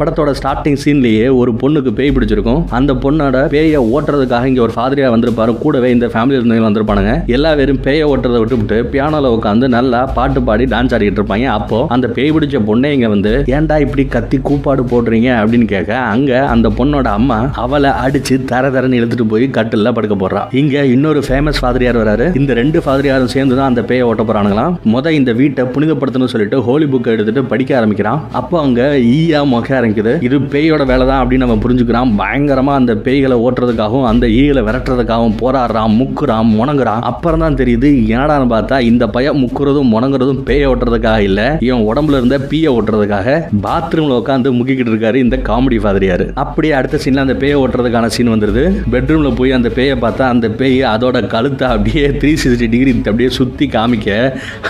படத்தோட ஸ்டார்டிங் சீன்லயே ஒரு பொண்ணுக்கு பேய் பிடிச்சிருக்கும். அந்த பொண்ணோட பேயை ஓட்டுறதுக்காக இங்க ஒரு ஃபாதரியா வந்திருப்பாரு. கூடவே இந்த ஃபேமிலி இருந்தவங்க வந்திருப்பானுங்க. எல்லா பேரும் பேயை ஓட்டுறதை விட்டுவிட்டு பியானோல உட்காந்து நல்லா பாட்டு பாடி டான்ஸ் ஆடிக்கிட்டு இருப்பாங்க. அப்போ அந்த பேய் பிடிச்ச பொண்ணை இங்க வந்து ஏன்டா இப்படி கத்தி கூப்பாடு போடுறீங்க? அப்படின்னு கேட்க அங்க அந்த பொண்ணோட அம்மா அவளை அடிச்சு தர தரன்னு இழுத்துட்டு போய் கட்டில்ல படுக்க போடுறா. இங்க இன்னொரு ஃபேமஸ் ஃபாதரியார் வராரு. இந்த ரெண்டு ஃபாதரியாரும் சேர்ந்து தான் அந்த பேயை ஓட்ட போறானுங்களாம். முத இந்த வீட்டை புனிதப்படுத்தணும்னு சொல்லிட்டு ஹோலி புக் எடுத்துட்டு படிக்க ஆரம்பிக்கிறான். அப்போ அங்க ஈயா மொக்க ஆரம்பிக்குது. இது பேயோட வேலை தான் அப்படின்னு நம்ம புரிஞ்சுக்கிறான் பயங்கரமாக அந்த பேய்களை ஓட்டுறதுக்காகவும் அந்த ஈகளை விரட்டுறதுக்காகவும் போராடுறான் முக்குறான் முணங்குறான். அப்புறம் தான் தெரியுது என்னடான்னு பார்த்தா இந்த பையன் முக்குறதும் முணங்குறதும் பேயை ஓட்டுறதுக்காக இல்லை இவன் உடம்புல இருந்த பீயை ஓட்டுறதுக்காக பாத்ரூமில் உட்காந்து முக்கிக்கிட்டு இருக்காரு இந்த காமெடி ஃபாதரியார் அப்படியே அடுத்த சீனில் அந்த பேயை ஓட்டுறதுக்கான சீன் வந்துருது. பெட்ரூமில் போய் அந்த பேயை பார்த்தா அந்த பேய் அதோட கழுத்தை அப்படியே த்ரீ சிக்ஸ்டி டிகிரி அப்படியே சுற்றி காமிக்க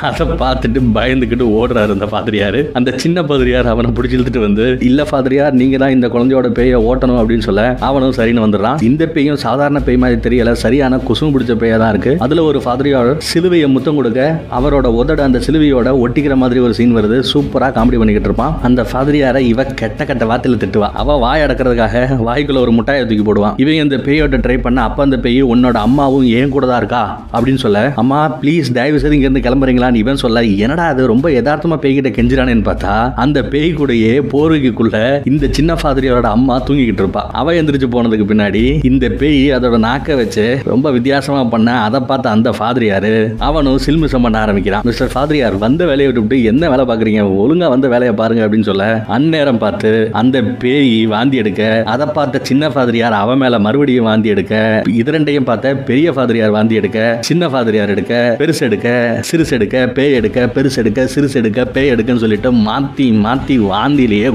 அதை பார்த்துட்டு பயந்துக்கிட்டு ஓடுறாரு அந்த பாதிரியார் அந்த சின்ன பாதிரியார் அவனை பிடிச்சி இழுத்துட்டு வந்து இல்ல பாதிரியார் நீங்க தான் இந்த குழந்தையோட பேயை ஓட்டணும் அப்படின்னு சொல்ல அவனும் சரின்னு வந்துடுறான். இந்த பேயும் சாதாரண பேய் மாதிரி தெரியல சரியான குசும் பிடிச்ச பேயா தான் இருக்கு. அதுல ஒரு ஃபாதரியோட சிலுவையை முத்தம் கொடுக்க அவரோட உதட அந்த சிலுவையோட ஒட்டிக்கிற மாதிரி ஒரு சீன் வருது. சூப்பரா காமெடி பண்ணிக்கிட்டு இருப்பான். அந்த ஃபாதரியார இவ கெட்ட கெட்ட வார்த்தையில திட்டுவா. அவ வாய் அடக்கிறதுக்காக வாய்க்குள்ள ஒரு முட்டாயை தூக்கி போடுவான். இவன் இந்த பேயோட ட்ரை பண்ண அப்ப அந்த பேய் உன்னோட அம்மாவும் ஏன் கூட தான் இருக்கா? அப்படின்னு சொல்ல அம்மா ப்ளீஸ் தயவு செய்து இங்கிருந்து கிளம்புறீங்களான்னு இவன் சொல்ல என்னடா அது ரொம்ப யதார்த்தமா பேய்கிட்ட கெஞ்சிரானேன்னு பார்த்தா அந்த பேய் கூடயே போர்வைக்குள்ள இந்த சின்ன பாதிரியோட அம்மா தூங்கிக்கிட்டு இருப்பா. அவ எந்திரிச்சு போனதுக்கு பின்னாடி இந்த பேய் அதோட நாக்க வச்சு ரொம்ப வித்தியாசமா பண்ண அதை பார்த்த அந்த ஃபாதிரியாரு அவனும் சில்மிசம் பண்ண ஆரம்பிக்கிறான். மிஸ்டர் ஃபாதரியார் வந்த வேலையை விட்டுவிட்டு என்ன வேலை பாக்குறீங்க ஒழுங்கா வந்த வேலையை பாருங்க அப்படின்னு சொல்ல அந்நேரம் பார்த்து அந்த பேய் வாந்தி எடுக்க அதை பார்த்த சின்ன ஃபாதிரியார் அவன் மேல மறுபடியும் வாந்தி எடுக்க இது ரெண்டையும் பார்த்த பெரிய ஃபாதிரியார் வாந்தி எடுக்க சின்ன ஃபாதிரியார் எடுக்க பெருசு எடுக்க சிறுசு எடுக்க பேய் எடுக்க பெருசு எடுக்க சிறுசு எடுக்க பேய் எடுக்கன்னு சொல்லிட்டு மாத்தி மாத்தி வாந்திலேயே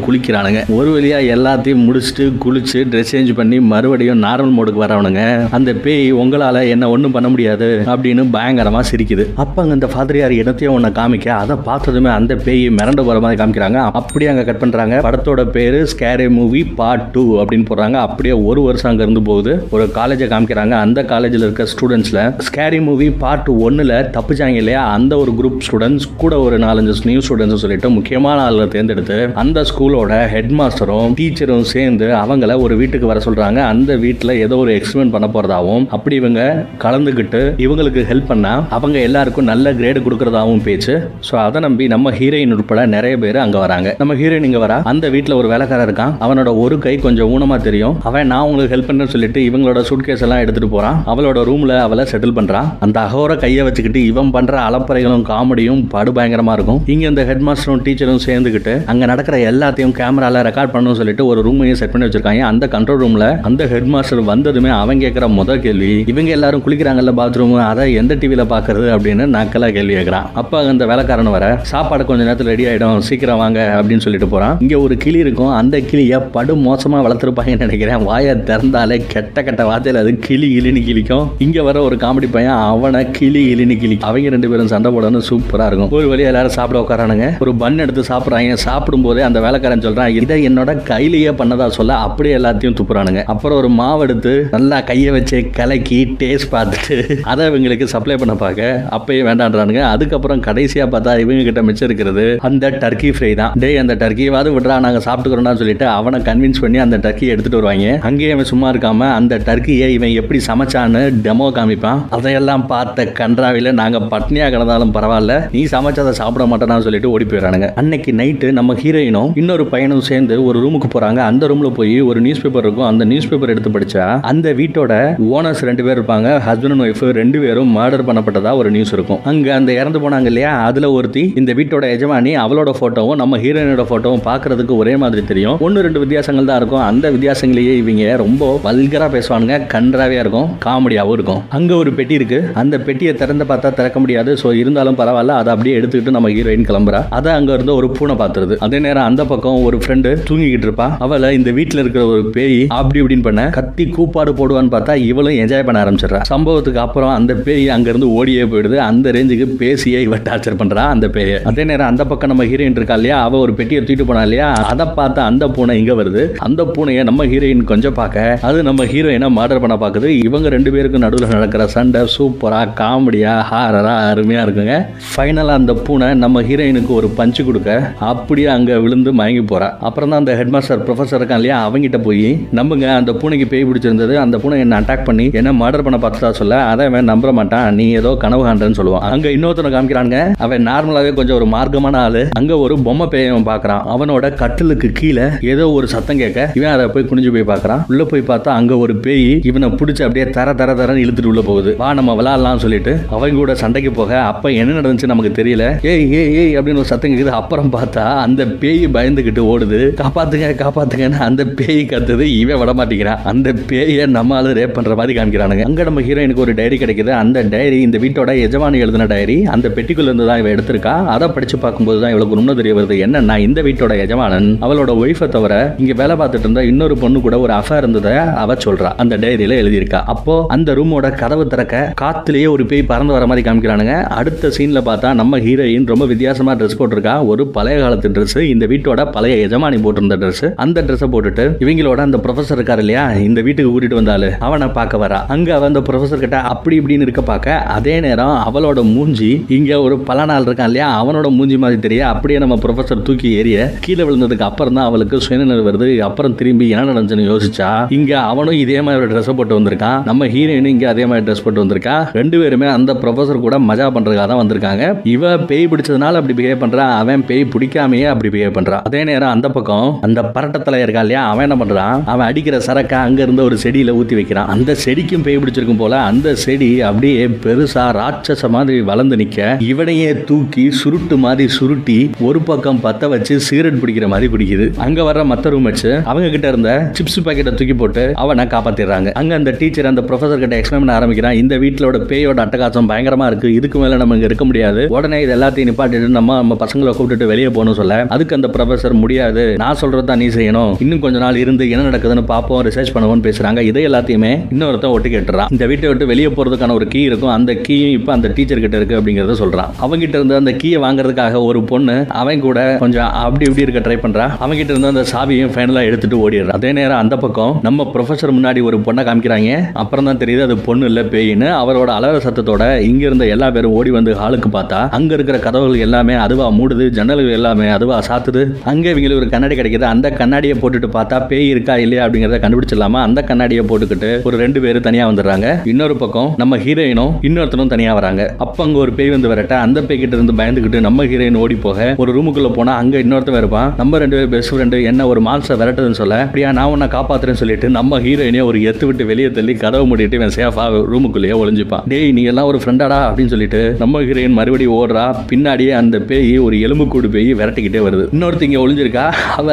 குளிக்கிறானுங்க ஒரு வழியா எல்லாத்தையும் முடிச்சுட்டு குளிச்சு ட்ரெஸ் சேஞ்ச் பண்ணி மறுபடியும் நார்மல் மோடுக்கு வரவனுங்க அந்த பேய் உங்களால என்ன ஒன்றும் பண்ண முடியாது அப்படின்னு பயங்கரமா சிரிக்குது. அப்ப அங்க இந்த ஃபாதரியார் இடத்தையும் ஒன்ன காமிக்க அதை பார்த்ததுமே அந்த பேய் மிரண்டு போற மாதிரி காமிக்கிறாங்க. அப்படியே அங்க கட் பண்றாங்க. படத்தோட பேரு ஸ்கேரி மூவி பார்ட் டூ அப்படின்னு போடுறாங்க. அப்படியே ஒரு வருஷம் அங்க இருந்து போகுது. ஒரு காலேஜை காமிக்கிறாங்க. அந்த காலேஜில் இருக்க ஸ்டூடெண்ட்ஸ்ல ஸ்கேரி மூவி பார்ட் ஒன்னுல தப்பிச்சாங்க இல்லையா? அந்த ஒரு குரூப் ஸ்டூடெண்ட்ஸ் கூட ஒரு நாலஞ்சு நியூ ஸ்டூடெண்ட்ஸ் சொல்லிட்டு முக்கியமான ஆளுநர் தேர்ந்தெடுத்து அந்த ஸ்கூலோட ஹெட் ஹெட் மாஸ்டரும் டீச்சரும் சேர்ந்து அவங்கள ஒரு வீட்டுக்கு வர சொல்றாங்க. அந்த வீட்டில் ஏதோ ஒரு எக்ஸ்பெரிமெண்ட் பண்ண போறதாவும் அப்படி இவங்க கலந்துக்கிட்டு இவங்களுக்கு ஹெல்ப் பண்ணா அவங்க எல்லாருக்கும் நல்ல கிரேடு கொடுக்கறதாவும் பேச்சு. ஸோ அதை நம்பி நம்ம ஹீரோயின் உட்பட நிறைய பேர் அங்க வராங்க. நம்ம ஹீரோயின் இங்க வரா? அந்த வீட்டில் ஒரு வேலைக்காரர் இருக்கான். அவனோட ஒரு கை கொஞ்சம் ஊனமா தெரியும். அவன் நான் உங்களுக்கு ஹெல்ப் பண்ணேன்னு சொல்லிட்டு இவங்களோட சூட்கேஸ் எல்லாம் எடுத்துட்டு போறான். அவளோட ரூம்ல அவளை செட்டில் பண்றான். அந்த அகோர கையை வச்சுக்கிட்டு இவன் பண்ற அலப்பறைகளும் காமெடியும் படு பயங்கரமா இருக்கும். இங்க இந்த ஹெட் மாஸ்டரும் டீச்சரும் சேர்ந்துக்கிட்டு அங்க நடக்கிற எல்லாத்தையும் கேமரா கேமரால ரெக்கார்ட் பண்ணணும்னு சொல்லிட்டு ஒரு ரூமையும் செட் பண்ணி வச்சிருக்காங்க. அந்த கண்ட்ரோல் ரூம்ல அந்த ஹெட் மாஸ்டர் வந்ததுமே அவன் கேட்கிற முதல் கேள்வி இவங்க எல்லாரும் குளிக்கிறாங்கல்ல பாத்ரூம் அதை எந்த டிவியில பாக்குறது அப்படின்னு நக்கலா கேள்வி கேட்கிறான் அப்ப அந்த வேலைக்காரன் வர சாப்பாடு கொஞ்ச நேரத்தில் ரெடி ஆயிடும் சீக்கிரம் வாங்க அப்படின்னு சொல்லிட்டு போறான். இங்க ஒரு கிளி இருக்கும் அந்த கிளியை படு மோசமா வளர்த்துருப்பாங்கன்னு நினைக்கிறேன். வாயை திறந்தாலே கெட்ட கெட்ட வார்த்தையில் அது கிளி கிளின்னு கிளிக்கும். இங்க வர ஒரு காமெடி பையன் அவனை கிளி கிளின்னு கிளி. அவங்க ரெண்டு பேரும் சண்டை போடணும் சூப்பரா இருக்கும். ஒரு வழியா எல்லாரும் சாப்பிட உட்காரானுங்க. ஒரு பன் எடுத்து சாப்பிடுறாங்க. சாப்பிடும் போதே அந்த வேலைக்காரன் சொல்றான் இதை என்னோட கையிலேயே பண்ணதா சொல்ல அப்படியே எல்லாத்தையும் துப்புறானுங்க. அப்புறம் ஒரு மாவு எடுத்து நல்லா கையை வச்சு கலக்கி டேஸ்ட் பார்த்துட்டு அதை இவங்களுக்கு சப்ளை பண்ண பார்க்க அப்பயே வேண்டான்றானுங்க. அதுக்கப்புறம் கடைசியா பார்த்தா இவங்க கிட்ட மிச்சம் இருக்கிறது அந்த டர்க்கி ஃப்ரை தான். டேய் அந்த டர்க்கியாவது விடுறா நாங்க சாப்பிட்டுக்கிறோம்னா சொல்லிட்டு அவனை கன்வின்ஸ் பண்ணி அந்த டர்க்கியை எடுத்துட்டு வருவாங்க. அங்கேயே அவன் சும்மா இருக்காம அந்த டர்க்கியை இவன் எப்படி சமைச்சான்னு டெமோ காமிப்பான். அதையெல்லாம் பார்த்த கன்றாவில நாங்க பட்னியா கிடந்தாலும் பரவாயில்ல நீ சமைச்சதை சாப்பிட மாட்டேன்னு சொல்லிட்டு ஓடி போயிடறானுங்க. அன்னைக்கு நைட்டு நம்ம ஹீரோயினும் இன்னொரு பையனும் சேர்ந்து ஒரு ரூமுக்கு போறாங்க. அந்த ரூம்ல போய் ஒரு நியூஸ் பேப்பர் இருக்கும். அந்த நியூஸ் பேப்பர் எடுத்து படிச்சா அந்த வீட்டோட ஓனர்ஸ் ரெண்டு பேர் இருப்பாங்க. ஹஸ்பண்ட் அண்ட் ஒய்ஃப் ரெண்டு பேரும் மர்டர் பண்ணப்பட்டதா ஒரு நியூஸ் இருக்கும். அங்க அந்த இறந்து போனாங்க இல்லையா? அதுல ஒருத்தி இந்த வீட்டோட எஜமானி அவளோட போட்டோவும் நம்ம ஹீரோயினோட போட்டோவும் பார்க்கிறதுக்கு ஒரே மாதிரி தெரியும். ஒன்று ரெண்டு வித்தியாசங்கள் தான் இருக்கும். அந்த வித்தியாசங்களையே இவங்க ரொம்ப வல்கரா பேசுவானுங்க. கன்றாவே இருக்கும். காமெடியாவும் இருக்கும். அங்க ஒரு பெட்டி இருக்கு. அந்த பெட்டியை திறந்து பார்த்தா திறக்க முடியாது. ஸோ இருந்தாலும் பரவாயில்ல. அதை அப்படியே எடுத்துக்கிட்டு நம்ம ஹீரோயின் கிளம்புறா. அதை அங்க இருந்து ஒரு பூனை பார்த்துருது அதே நேரம் அந்த பக்கம் ஒரு ஃப்ரெண்டு தூங்கிக்கிட்டு இருப்பா. அவளை இந்த வீட்டில் இருக்கிற ஒரு பேய் அப்படி இப்படின்னு பண்ண கத்தி கூப்பாடு போடுவான்னு பார்த்தா இவளும் என்ஜாய் பண்ண ஆரம்பிச்சிடறா. சம்பவத்துக்கு அப்புறம் அந்த பேய் அங்கேருந்து ஓடியே போயிடுது. அந்த ரேஞ்சுக்கு பேசியே இவ டார்ச்சர் பண்றா அந்த பேயை. அதே நேரம் அந்த பக்கம் நம்ம ஹீரோயின் இருக்கா இல்லையா? அவ ஒரு பெட்டியை தூக்கிட்டு போனா இல்லையா? அதை பார்த்து அந்த பூனை இங்க வருது. அந்த பூனையை நம்ம ஹீரோயின் கொஞ்சம் பார்க்க. அது நம்ம ஹீரோயினை மர்டர் பண்ண பார்க்குது. இவங்க ரெண்டு பேருக்கும் நடுவில் நடக்கிற சண்டை சூப்பரா காமெடியா ஹாரரா அருமையா இருக்குங்க. ஃபைனலா அந்த பூனை நம்ம ஹீரோயினுக்கு ஒரு பஞ்சு கொடுக்க அப்படியே அங்க விழுந்து மயங்கி போறா. அப்புறம் தான் அந்த ஹெட் மாஸ்டர் இருக்கான் இல்லையா அவங்ககிட்ட போய் நம்புங்க அந்த பூனைக்கு பேய் பிடிச்சிருந்தது அந்த பூனை என்ன அட்டாக் பண்ணி என்ன மர்டர் பண்ண பார்த்ததா சொல்ல அதை அவன் நம்ப மாட்டான் நீ ஏதோ கனவு காண்றன்னு சொல்லுவான். அங்க இன்னொருத்தனை காமிக்கிறாங்க அவன் நார்மலாவே கொஞ்சம் ஒரு மார்க்கமான ஆளு. அங்க ஒரு பொம்மை பேயை அவன் பார்க்கறான். அவனோட கட்டிலுக்கு கீழே ஏதோ ஒரு சத்தம் கேட்க இவன் அதை போய் குனிஞ்சு போய் பாக்குறான் உள்ள போய் பார்த்தா அங்க ஒரு பேய் இவனை பிடிச்சி அப்படியே தர தர தரன்னு இழுத்துட்டு உள்ள போகுது. வா நம்ம விளாட்லாம் சொல்லிட்டு அவங்க கூட சண்டைக்கு போக அப்ப என்ன நடந்துச்சு நமக்கு தெரியல. ஏய் ஏய் ஏய் அப்படின்னு ஒரு சத்தம் கேக்குது. அப்புறம் பார்த்தா அந்த பேய் பயந்துகிட்டு ஓடுது. காப்பாத்துங்க காப்பாத்துங்கன்னு அந்த பேய் கத்துது இவன் விட மாட்டேங்கிறான் அந்த பேயை நம்ம ஆளு ரேப் பண்ற மாதிரி காமிக்கிறானுங்க. அங்க நம்ம ஹீரோயினுக்கு ஒரு டைரி கிடைக்குது. அந்த டைரி இந்த வீட்டோட எஜமானி எழுதின டைரி அந்த பெட்டிக்குள்ள இருந்து தான் இவ எடுத்திருக்கா? அதை படிச்சு பார்க்கும்போது தான் இவளுக்கு உண்மை தெரிய வருது. என்னன்னா இந்த வீட்டோட எஜமானன் அவளோட ஒய்ஃபை தவிர இங்க வேலை பார்த்துட்டு இருந்தா இன்னொரு பொண்ணு கூட ஒரு அஃபேர் இருந்ததை அவ சொல்றா. அந்த டைரியில எழுதியிருக்கா. அப்போ அந்த ரூமோட கதவு திறக்க காத்துலயே ஒரு பேய் பறந்து வர மாதிரி காமிக்கிறானுங்க. அடுத்த சீன்ல பார்த்தா நம்ம ஹீரோயின் ரொம்ப வித்தியாசமா ட்ரெஸ் போட்டிருக்கா. ஒரு பழைய காலத்து ட்ரெஸ் இந்த வீட்டோட பழைய எஜமான போட்டிருந்த ட்ரெஸ் அந்த ட்ரெஸ்ஸை போட்டுட்டு இவங்களோட அந்த ப்ரொஃபசர் இருக்காரு இல்லையா? இந்த வீட்டுக்கு கூட்டிட்டு வந்தாலு அவனை பார்க்க வரா. அங்க அவ அந்த ப்ரொஃபஸர் கிட்ட அப்படி இப்படின்னு இருக்க பார்க்க அதே நேரம் அவளோட மூஞ்சி இங்க ஒரு பல நாள் இருக்கான் இல்லையா? அவனோட மூஞ்சி மாதிரி தெரிய? அப்படியே நம்ம ப்ரொஃபசர் தூக்கி ஏறிய கீழே விழுந்ததுக்கு அப்புறம் தான் அவளுக்கு சுயநினைவு வருது. அப்புறம் திரும்பி என்ன நடந்துச்சுன்னு யோசிச்சா இங்க அவனும் இதே மாதிரி ட்ரெஸ் போட்டு வந்திருக்கான். நம்ம ஹீரோயினும் இங்க அதே மாதிரி ட்ரெஸ் போட்டு வந்திருக்கா? ரெண்டு பேருமே அந்த ப்ரொஃபசர் கூட மஜா பண்றதுக்காக தான் வந்திருக்காங்க. இவ பேய் பிடிச்சதுனால அப்படி பிஹேவ் பண்றா. அவன் பேய் பிடிக்காமையே அப்படி பிஹேவ் பண்றான் அதே நேரம் அந்த பக்கம் அந்த பரட்டத்தில் இருக்கா இல்லையா? அவன் என்ன பண்றான்? அவன் அடிக்கிற சரக்கை அங்க இருந்த ஒரு செடியில ஊத்தி வைக்கிறான். அந்த செடிக்கும் பேய் பிடிச்சிருக்கும் போல அந்த செடி அப்படியே பெருசா ராட்சச மாதிரி வளர்ந்து நிக்க இவனையே தூக்கி சுருட்டு மாதிரி சுருட்டி ஒரு பக்கம் பத்த வச்சு சிகரெட் பிடிக்கிற மாதிரி பிடிக்குது. அங்க வர்ற மத்த ரூம் வச்சு அவங்க கிட்ட இருந்த சிப்ஸ் பாக்கெட்டை தூக்கி போட்டு அவனை காப்பாத்திடுறாங்க. அங்க அந்த டீச்சர் அந்த ப்ரொஃபசர் கிட்ட எக்ஸ்பிளைன் பண்ண ஆரம்பிக்கிறான். இந்த வீட்டிலோட பேயோட அட்டகாசம் பயங்கரமா இருக்கு. இதுக்கு மேல நம்ம இங்க இருக்க முடியாது. உடனே இது எல்லாத்தையும் நிப்பாட்டிட்டு நம்ம நம்ம பசங்களை கூப்பிட்டுட்டு வெளியே போகணும் சொல்ல அதுக்கு அந்த ப்ரொஃபசர் முடியாது. நான் சொல்றதா நீ செய்யணும். இன்னும் கொஞ்ச நாள் இருந்து என்ன நடக்குதுன்னு பார்ப்போம் ரிசர்ச் பண்ணுவோம்னு பேசுறாங்க. இதை எல்லாத்தையுமே இன்னொருத்தன் ஒட்டு கேட்டுறான். இந்த வீட்டை விட்டு வெளியே போறதுக்கான ஒரு கீ இருக்கும். அந்த கீயும் இப்போ அந்த டீச்சர் கிட்ட இருக்கு அப்படிங்கறத சொல்றான். அவங்கிட்ட இருந்து அந்த கீயை வாங்குறதுக்காக ஒரு பொண்ணு அவன் கூட கொஞ்சம் அப்படி இப்படி இருக்க ட்ரை பண்றா. அவங்கிட்ட இருந்து அந்த சாவியும் ஃபைனலா எடுத்துட்டு ஓடிடுறான் அதே நேரம் அந்த பக்கம் நம்ம ப்ரொஃபசர் முன்னாடி ஒரு பொண்ணை காமிக்கிறாங்க. அப்புறம் தான் தெரியுது அது பொண்ணு இல்ல பேயின்னு. அவரோட அலற சத்தத்தோட இங்க இருந்த எல்லா பேரும் ஓடி வந்து ஹாலுக்கு பார்த்தா அங்க இருக்கிற கதவுகள் எல்லாமே அதுவா மூடுது ஜன்னல்கள் எல்லாமே அதுவா சாத்துது. அங்கே இவங்களுக்கு ஒரு கண்ணாடி கிடைக்குது அந்த கண்ணாடியை போட்டுட்டு பார்த்தா பேய் இருக்கா இல்லையா அப்படிங்கறத கண்டுபிடிச்சிடலாமா? அந்த கண்ணாடியை போட்டுக்கிட்டு ஒரு ரெண்டு பேரும் தனியா வந்துடுறாங்க. இன்னொரு பக்கம் நம்ம ஹீரோயினும் இன்னொருத்தனும் தனியா வராங்க. அப்ப அங்க ஒரு பேய் வந்து வரட்ட அந்த பேய் கிட்ட இருந்து பயந்துகிட்டு நம்ம ஹீரோயின் ஓடி போக ஒரு ரூமுக்குள்ள போனா அங்க இன்னொருத்தன் இருப்பான் நம்ம ரெண்டு பேர் பெஸ்ட் ஃப்ரெண்டு என்ன ஒரு மால்ஸை விரட்டுதுன்னு சொல்ல அப்படியா நான் உன்னை காப்பாத்துறேன்னு சொல்லிட்டு நம்ம ஹீரோயினே ஒரு எத்து விட்டு வெளியே தள்ளி கதவை மூடிட்டு இவன் சேஃபா ரூமுக்குள்ளேயே ஒளிஞ்சுப்பான். டேய் நீ எல்லாம் ஒரு ஃப்ரெண்டாடா அப்படின்னு சொல்லிட்டு நம்ம ஹீரோயின் மறுபடியும் ஓடுறா. பின்னாடியே அந்த பேய் ஒரு எலும்பு கூடு பேய் விரட்டிக்கிட்டே வருது. இன்னொருத்தங்க ஒளிஞ்சிருக்கா? அவ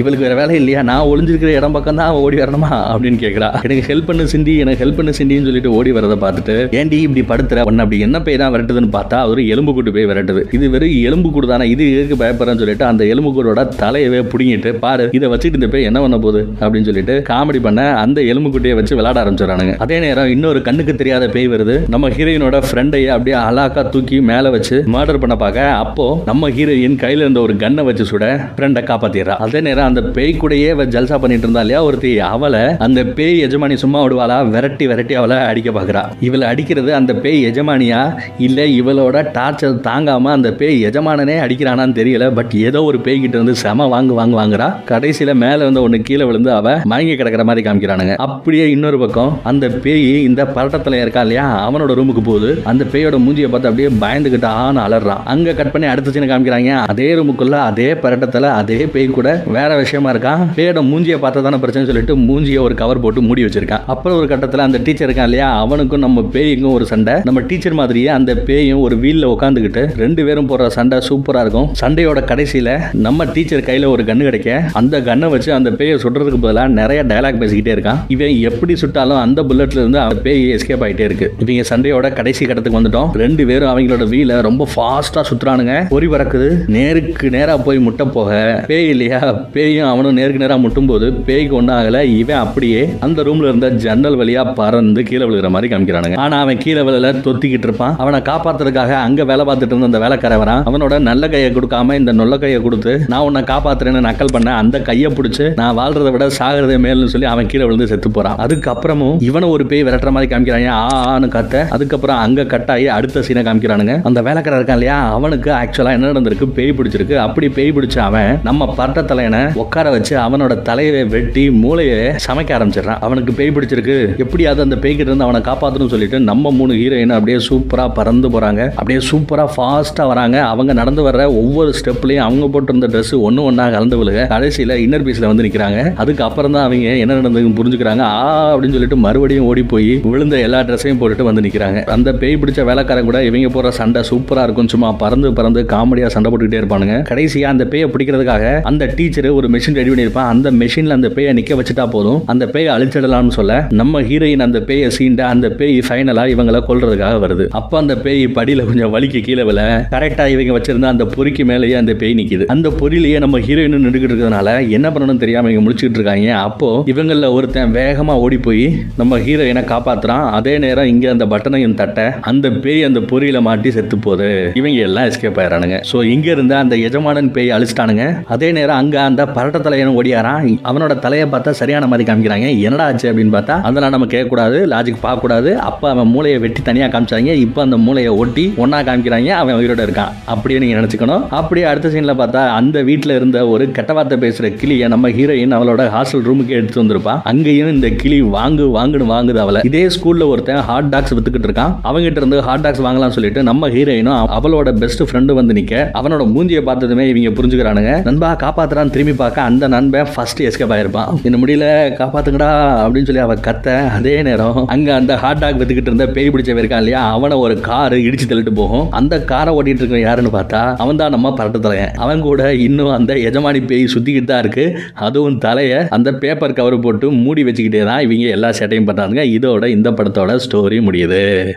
இவளுக்கு வேற வேலை இல்லையா? நான் ஒளிஞ்சிருக்கிற இடம் பக்கம் தான் அவள் ஓடி வரணுமா? அப்படின்னு கேட்குறா எனக்கு ஹெல்ப் பண்ணு சிந்தி எனக்கு ஹெல்ப் பண்ணு சிந்தின்னு சொல்லிட்டு ஓடி வரதை பார்த்துட்டு ஏன்டி இப்படி படுத்துற? உன்னை அப்படி என்ன பேய் தான் விரட்டுதுன்னு பார்த்தா அவர் எலும்பு கூட்டு போய் விரட்டுது. இது வெறும் எலும்பு கூடு தானே இது எதுக்கு பயப்படுறேன்னு சொல்லிட்டு அந்த எலும்பு கூடோட தலையவே பிடிங்கிட்டு பாரு இதை வச்சுட்டு இந்த பேய் என்ன பண்ண போகுது? அப்படின்னு சொல்லிட்டு காமெடி பண்ண அந்த எலும்பு குட்டியை வச்சு விளையாட ஆரம்பிச்சிடறானுங்க. அதே நேரம் இன்னொரு கண்ணுக்கு தெரியாத பேய் வருது. நம்ம ஹீரோயினோட ஃப்ரெண்டையே அப்படியே அலாக்கா தூக்கி மேல வச்சு மர்டர் பண்ண பார்க்க அப்போ நம்ம ஹீரோயின் கையில இருந்த ஒரு கன்னை வச்சு சுட ஃப்ரெண்டை காப்பாத்திடுறா. அதே நேரம் அந்த பேய் கூடயே ஜல்சா பண்ணிட்டு இருந்தா இல்லையா ஒருத்தி அவளை அந்த பேய் எஜமானி சும்மா விடுவாளா விரட்டி விரட்டி அவளை அடிக்க பாக்குறா. இவளை அடிக்கிறது அந்த பேய் எஜமானியா? இல்ல இவளோட டார்ச்சர் தாங்காம அந்த பேய் எஜமானனே அடிக்கிறானான்னு தெரியல பட் ஏதோ ஒரு பேய் கிட்ட இருந்து செம வாங்கு வாங்கு வாங்குறா. கடைசியில மேல வந்து ஒண்ணு கீழே விழுந்து அவ மயங்கி கிடக்கிற மாதிரி காமிக்கிறானுங்க. அப்படியே இன்னொரு பக்கம் அந்த பேய் இந்த பரட்டத்துல இருக்கா இல்லையா அவனோட ரூமுக்கு போகுது. அந்த பேயோட மூஞ்சியை பார்த்து அப்படியே பயந்துகிட்டு ஆன்னு அலறான். அங்க கட் பண்ணி அடுத்த சீனை காமிக்கிறாங்க. அதே ரூமுக்குள்ள அதே பரட்டத்துல அதே பேய் கூட வேற விஷயமா இருக்கான். பேயோட மூஞ்சியை பார்த்தா தானே பிரச்சனை சொல்லிட்டு மூஞ்சியை ஒரு கவர் போட்டு மூடி வச்சிருக்கான். அப்புறம் ஒரு கட்டத்தில் அந்த டீச்சர் இருக்கான் இல்லையா அவனுக்கும் நம்ம பேய்க்கும் ஒரு சண்டை. நம்ம டீச்சர் மாதிரியே அந்த பேயும் ஒரு வீல்ல உட்காந்துக்கிட்டு ரெண்டு பேரும் போடுற சண்டை சூப்பரா இருக்கும். சண்டையோட கடைசியில நம்ம டீச்சர் கையில ஒரு கண்ணு கிடைக்க அந்த கண்ணை வச்சு அந்த பேயை சுடுறதுக்கு பதிலாக நிறைய டயலாக் பேசிக்கிட்டே இருக்கான். இவன் எப்படி சுட்டாலும் அந்த புல்லட்ல இருந்து அந்த பேய் எஸ்கேப் ஆகிட்டே இருக்கு. இவங்க சண்டையோட கடைசி கட்டத்துக்கு வந்துட்டோம். ரெண்டு பேரும் அவங்களோட வீல ரொம்ப ஃபாஸ்டா சுத்துறானுங்க. பொறி பறக்குது. நேருக்கு நேரா போய் முட்டை போக பேய் இல்லையா பேயும் அவனும் நேருக்கு நேரா முட்டும் போது பேய்க்கு ஒன்றாகல ஆகல இவன் அப்படியே அந்த ரூம்ல இருந்த ஜன்னல் வழியா பறந்து கீழே விழுகிற மாதிரி காமிக்கிறானுங்க. ஆனா அவன் கீழே விழல தொத்திக்கிட்டு இருப்பான். அவனை காப்பாத்துறதுக்காக அங்க வேலை பார்த்துட்டு இருந்த அந்த வேலைக்காரவரான் அவனோட நல்ல கையை கொடுக்காம இந்த நொல்ல கையை கொடுத்து நான் உன்னை காப்பாத்துறேன்னு நக்கல் பண்ண அந்த கையை பிடிச்சு நான் வாழ்றதை விட சாகிறதே மேல்னு சொல்லி அவன் கீழே விழுந்து செத்து போறான். அதுக்கப்புறமும் இவனை ஒரு பேய் விரட்டுற மாதிரி காமிக்கிறாங்க ஆ ஆனு கத்த அதுக்கப்புறம் அங்க கட்டாயி அடுத்த சீனை காமிக்கிறானுங்க. அந்த வேலைக்காரர் இருக்கான் இல்லையா? அவனுக்கு ஆக்சுவலா என்ன நடந்திருக்கு? பேய் பிடிச்சிருக்கு. அப்படி பேய் பிடிச்ச அவன் நம்ம பரட்ட தலையனை உட்கார வச்சு அவனோட தலையை வெட்டி மூளையை சமைக்க ஆரம்பிச்சிடறான். அவனுக்கு பேய் பிடிச்சிருக்கு. எப்படியாவது அந்த பேய்கிட்ட இருந்து அவனை காப்பாற்றணும்னு சொல்லிட்டு நம்ம மூணு ஹீரோயின் அப்படியே சூப்பரா பறந்து போறாங்க. அப்படியே சூப்பரா ஃபாஸ்டா வராங்க. அவங்க நடந்து வர்ற ஒவ்வொரு ஸ்டெப்லயும் அவங்க போட்டிருந்த ட்ரெஸ் ஒன்று ஒண்ணா கலந்து விழுக கடைசியில இன்னர் பீஸ்ல வந்து நிக்கிறாங்க. அதுக்கப்புறம் தான் அவங்க என்ன நடந்ததுன்னு புரிஞ்சுக்கிறாங்க. ஆ அப்படின்னு சொல்லிட்டு மறுபடியும் ஓடி போய் விழுந்த எல்லா ட்ரெஸ்ஸையும் போட்டுட்டு வந்து நிக்கிறாங்க. அந்த பேய் பிடிச்ச வேலைக்காரன் கூட இவங்க போற சண்டை சூப்பரா இருக்கும் சும்மா பறந்து பறந்து காமெடியா சண்டை போட்டுக்கிட்டே இருப்பானுங்க. கடைசியா அந்த பேயை பிடிக்கிறதுக்காக அந்த டீச்சர் ஒரு மெஷின் ரெடி பண்ணியிருப்பான். அந்த மிஷினில் அந்த பேயை நிற்க வச்சுட்டா போதும். அந்த பேயை அழிச்சிடலாம்னு சொல்ல நம்ம ஹீரோயின் அந்த பேயை சீண்ட அந்த பேய் ஃபைனலாக இவங்களை கொள்றதுக்காக வருது. அப்போ அந்த பேய் படியில் கொஞ்சம் வலிக்கு கீழே விழ கரெக்டாக இவங்க வச்சிருந்த அந்த பொறிக்கு மேலேயே அந்த பேய் நிற்கிது அந்த பொறியிலேயே நம்ம ஹீரோயின் நின்றுக்கிட்டு இருக்கிறதுனால என்ன பண்ணணும்னு தெரியாமல் இவங்க முடிச்சுட்டு இருக்காங்க. அப்போ இவங்களில் ஒருத்தன் வேகமாக ஓடி போய் நம்ம ஹீரோயினை காப்பாத்துறான். அதே நேரம் இங்கே அந்த பட்டனையும் தட்ட அந்த பேய் அந்த பொறியில மாட்டி செத்து போகுது. இவங்க எல்லாம் எஸ்கேப் ஆயிரானுங்க ஸோ இங்க இருந்த அந்த எஜமானன் பேய் அழிச்சிட்டானுங்க. அதே நேரம் அங்க அந்த பரட்ட தலையனும் ஓடியாரான் அவனோட தலையை பார்த்தா சரியான மாதிரி காமிக்கிறாங்க. என்னடா ஆச்சு அப்படின்னு பார்த்தா அதெல்லாம் நம்ம கேட்கக்கூடாது லாஜிக் பார்க்கக்கூடாது. அப்ப அவன் மூளையை வெட்டி தனியா காமிச்சாங்க. இப்போ அந்த மூளையை ஒட்டி ஒன்றா காமிக்கிறாங்க. அவன் உயிரோட இருக்கான். அப்படியே நீங்க நினைச்சுக்கணும். அப்படியே அடுத்த சீன்ல பார்த்தா அந்த வீட்டில் இருந்த ஒரு கெட்ட வார்த்தை பேசுற கிளியை நம்ம ஹீரோயின் அவளோட ஹாஸ்டல் ரூமுக்கு எடுத்து வந்திருப்பா அங்கேயும் இந்த கிளி வாங்கு வாங்குன்னு வாங்குது அவளை. இதே ஸ்கூல்ல ஒருத்தன் ஹாட் டாக்ஸ் வித்துக்கிட்டு இருக்கான். அவங்ககிட்ட இருந்து ஹாட் டாக்ஸ் வாங்கலாம் சொல்லிட்டு நம்ம ஹீரோயினும் அவளோட பெஸ்ட் ஃப்ரெண்டு வந்து நிக்க அவனோட மூஞ்சியை பார்த்ததுமே இவங்க புரிஞ்சுக்கிறானுங்க. நண்பா காப்பாற்றுறான்னு திரும்பி பார்க்க அந்த நண்பன் ஃபர்ஸ்ட் எஸ்கேப் ஆயிருப்பான். இந்த முடியல? காப்பாத்துங்கடா அப்படின்னு சொல்லி அவன் கத்த அதே நேரம் அங்கே அந்த ஹாட் டாக் வித்துக்கிட்டு இருந்த பேய் பிடிச்சவன் இருக்கான் இல்லையா அவனை ஒரு கார் இடிச்சு தள்ளிட்டு போகும். அந்த காரை ஓட்டிட்டு இருக்க யாருன்னு பார்த்தா அவன் தான் நம்ம பரட்டு தலையன் அவன் கூட இன்னும் அந்த எஜமானி பேய் சுத்திக்கிட்டு தான் இருக்கு. அதுவும் தலையை அந்த பேப்பர் கவர் போட்டு மூடி வச்சுக்கிட்டே தான் இவங்க எல்லா சேட்டையும் பண்ணுறாங்க இதோட இந்த படத்தோட ஸ்டோரி முடியுது.